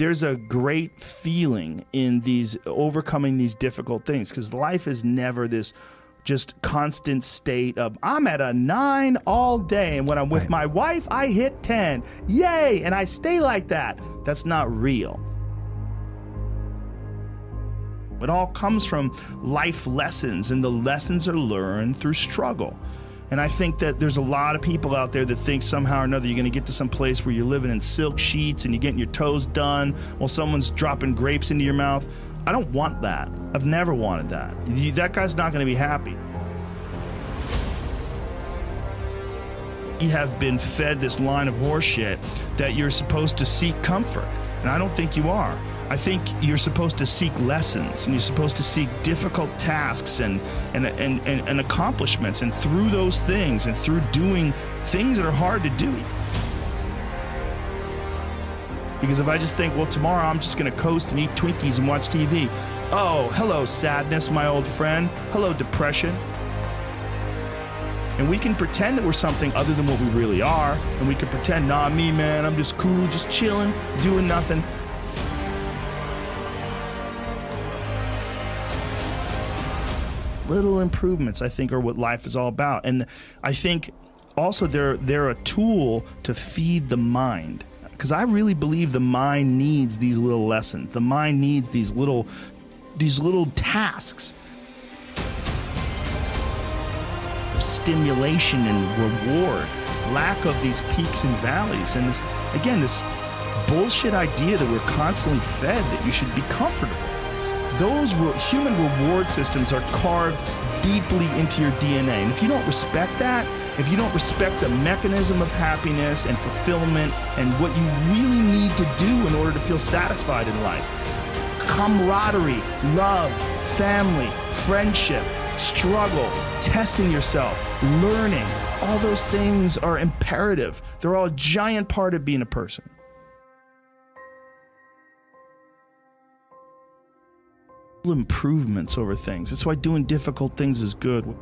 there's a great feeling in these overcoming these difficult things because life is never this just constant state of I'm at a nine all day, and when I'm with Right. my wife, I hit 10. Yay! And I stay like that. That's not real. It all comes from life lessons, and the lessons are learned through struggle. And I think that there's a lot of people out there that think somehow or another you're going to get to some place where you're living in silk sheets and you're getting your toes done while someone's dropping grapes into your mouth. I don't want that. I've never wanted that. That guy's not going to be happy. You have been fed this line of horseshit that you're supposed to seek comfort. And I don't think you are. I think you're supposed to seek lessons and you're supposed to seek difficult tasks and, and, and, and, and accomplishments. And through those things and through doing things that are hard to do. Because if I just think, well, tomorrow I'm just going to coast and eat Twinkies and watch TV. Oh, hello, sadness, my old friend. Hello, depression. And we can pretend that we're something other than what we really are. And we can pretend, nah, me, man, I'm just cool, just chilling, doing nothing. Little improvements, I think, are what life is all about. And I think also they're, they're a tool to feed the mind. Because I really believe the mind needs these little lessons. The mind needs these little, these little tasks stimulation and reward, lack of these peaks and valleys, and this again this bullshit idea that we're constantly fed that you should be comfortable. Those re- human reward systems are carved deeply into your DNA, and if you don't respect that, if you don't respect the mechanism of happiness and fulfillment and what you really need to do in order to feel satisfied in life, camaraderie, love, family, friendship, struggle, testing yourself, learning. All those things are imperative. They're all a giant part of being a person. Improvements over things. That's why doing difficult things is good.